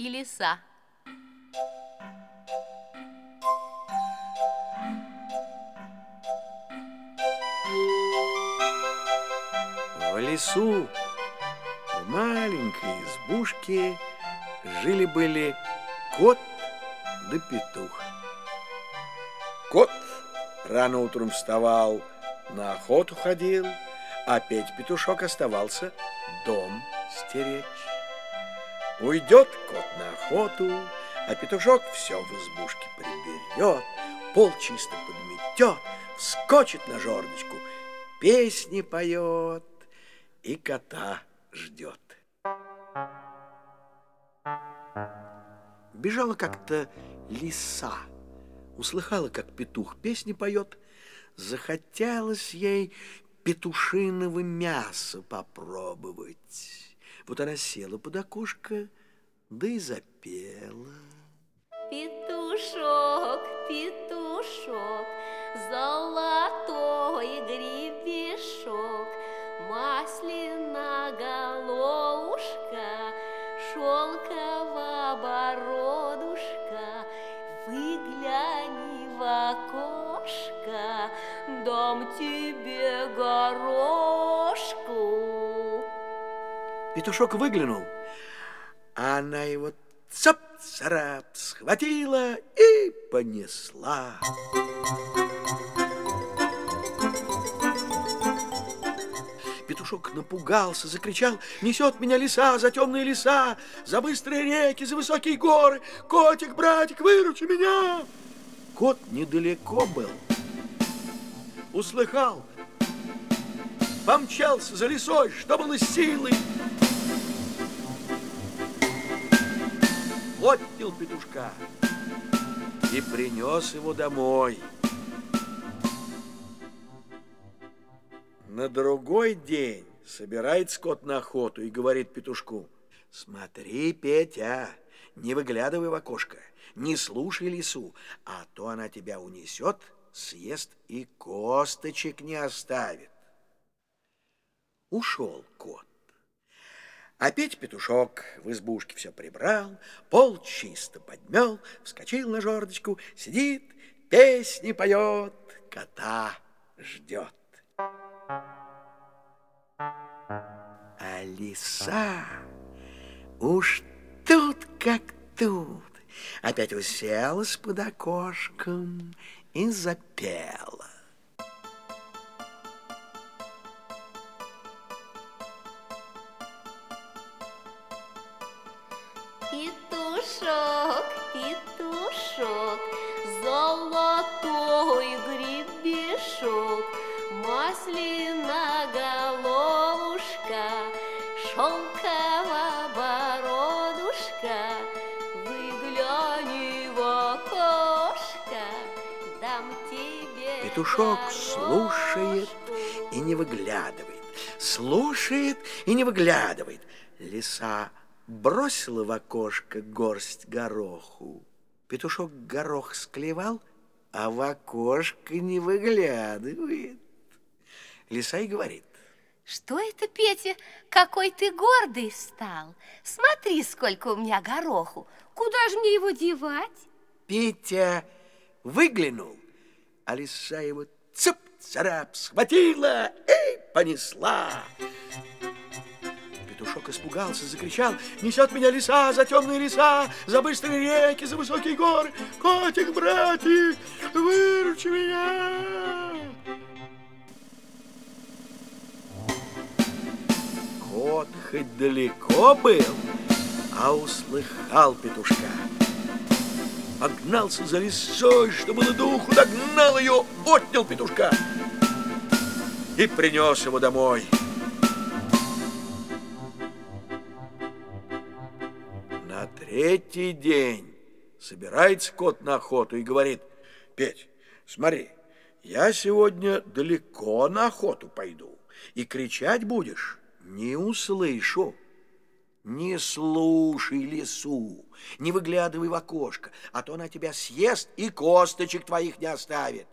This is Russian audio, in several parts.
и лиса. В лесу, в маленькой избушке, жили-были кот да петух. Кот рано утром вставал, на охоту ходил, а петь петушок оставался дом стеречь. Уйдет кот на охоту, а петушок все в избушке приберет, пол чисто подметет, вскочит на жердочку, песни поет и кота ждет. Бежала как-то лиса, услыхала, как петух песни поет, захотелось ей петушиного мяса попробовать. Вот она села под окошко, да и запела. Петушок, петушок, золотой гребешок, масляна головушка, шелкова бородушка, выгляни в окошко, дам тебе горошку. Петушок выглянул, а она его цап-царап схватила и понесла. Петушок напугался, закричал, несет меня леса за темные леса, за быстрые реки, за высокие горы. Котик, братик, выручи меня! Кот недалеко был. Услыхал, помчался за лесой, что было силой. Отнял петушка и принес его домой. На другой день собирается кот на охоту и говорит петушку, смотри, Петя, не выглядывай в окошко, не слушай лису, а то она тебя унесет, съест и косточек не оставит. Ушел кот. Опять петушок в избушке все прибрал, пол чисто подмел, вскочил на жердочку, сидит, песни поет, кота ждет. А лиса уж тут как тут опять уселась под окошком и запела. Шелкова бородушка, выгляни в окошко, дам тебе Петушок слушает и не выглядывает, слушает и не выглядывает. Лиса бросила в окошко горсть гороху. Петушок горох склевал, а в окошко не выглядывает. Лиса и говорит, Что это, Петя, какой ты гордый стал? Смотри, сколько у меня гороху. Куда же мне его девать? Петя выглянул, а лиса его цып-царап схватила и понесла. Петушок испугался, закричал, несет меня лиса за темные леса, за быстрые реки, за высокие горы. Котик, братик, выручи меня. Кот хоть далеко был, а услыхал петушка. Погнался за лисой, что было духу, догнал ее, отнял петушка и принес его домой. На третий день собирается кот на охоту и говорит, Петь, смотри, я сегодня далеко на охоту пойду, и кричать будешь не услышу. Не слушай лису, не выглядывай в окошко, а то она тебя съест и косточек твоих не оставит.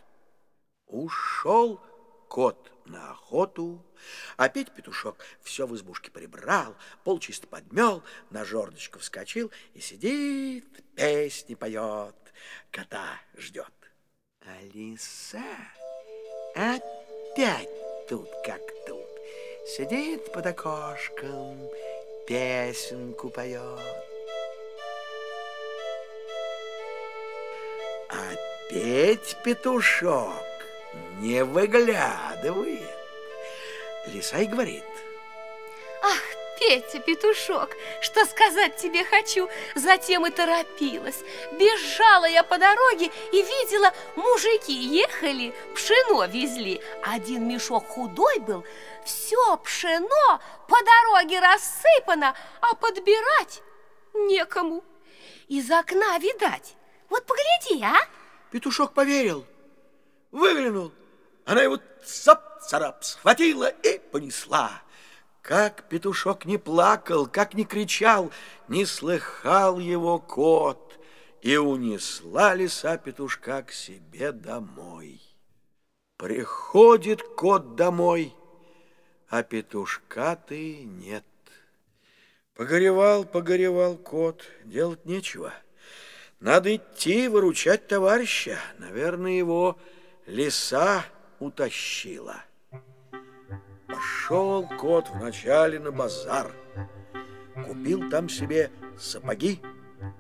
Ушел кот на охоту, опять петушок все в избушке прибрал, пол чисто подмел, на жердочку вскочил и сидит, песни поет, кота ждет. А лиса опять тут как тут, сидит под окошком, песенку поет. Опять петушок не выглядывает. Лиса и говорит. Ах, Петя, петушок, что сказать тебе хочу, затем и торопилась. Бежала я по дороге и видела, мужики ехали, пшено везли. Один мешок худой был, все пшено по дороге рассыпано, а подбирать некому. Из окна видать. Вот погляди, а? Петушок поверил, выглянул. Она его цап-царап схватила и понесла. Как петушок не плакал, как не кричал, не слыхал его кот, и унесла лиса петушка к себе домой. Приходит кот домой, а петушка ты нет. Погоревал, погоревал кот, делать нечего. Надо идти выручать товарища. Наверное, его лиса утащила. Пошел кот вначале на базар. Купил там себе сапоги,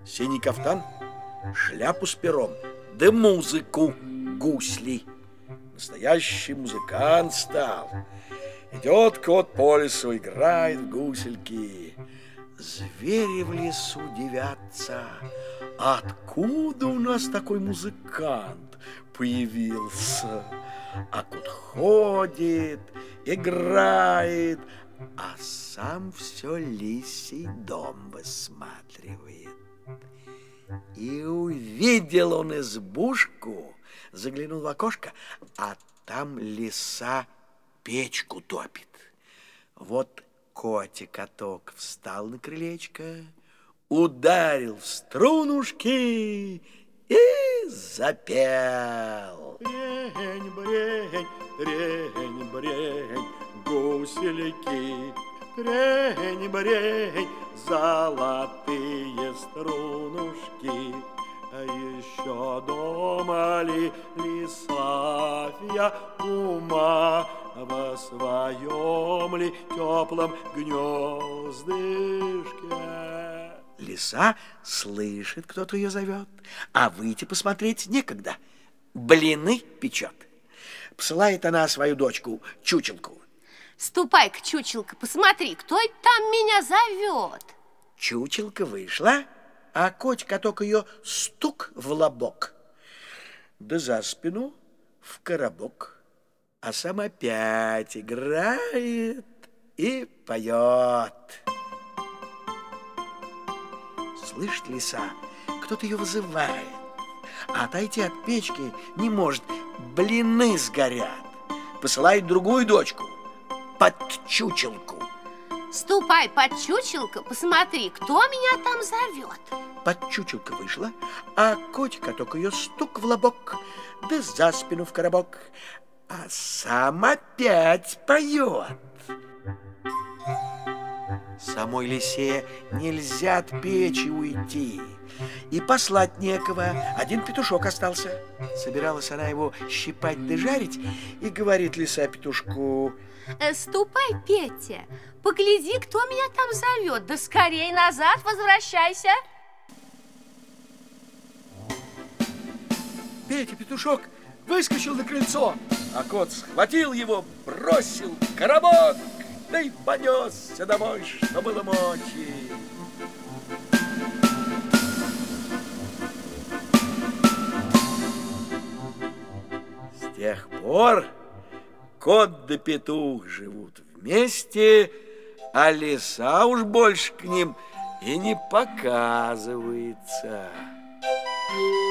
синий кафтан, шляпу с пером, да музыку гусли. Настоящий музыкант стал. Идет кот по лесу, играет в гусельки. Звери в лесу девятся. Откуда у нас такой музыкант появился? А кот ходит, играет, а сам все лисий дом высматривает. И увидел он избушку, заглянул в окошко, а там лиса печку топит. Вот котик-каток встал на крылечко, ударил в струнушки и запел. Брень, брень, брень, брень, гусельки, Брень, брень, золотые струнушки. А еще дома ли лисавья ума Во своем ли теплом гнездышке? Лиса слышит, кто-то ее зовет, а выйти посмотреть некогда. Блины печет. Посылает она свою дочку, чучелку. Ступай-ка, чучелка, посмотри, кто там меня зовет. Чучелка вышла, а котик-каток ее стук в лобок. Да за спину в коробок. А сам опять играет и поет. Слышит лиса, кто-то ее вызывает. А отойти от печки не может, блины сгорят. Посылает другую дочку под чучелку. Ступай под чучелку, посмотри, кто меня там зовет. Под чучелка вышла, а котика только ее стук в лобок, да за спину в коробок, а сам опять поет. Самой лисе нельзя от печи уйти. И послать некого. Один петушок остался. Собиралась она его щипать да жарить, и говорит лиса петушку... Э, ступай, Петя, погляди, кто меня там зовет. Да скорее назад возвращайся. Петя Петушок выскочил на крыльцо, а кот схватил его, бросил коробок, да и понесся домой, что было мочи. С тех пор кот да петух живут вместе, а лиса уж больше к ним и не показывается. Thank you.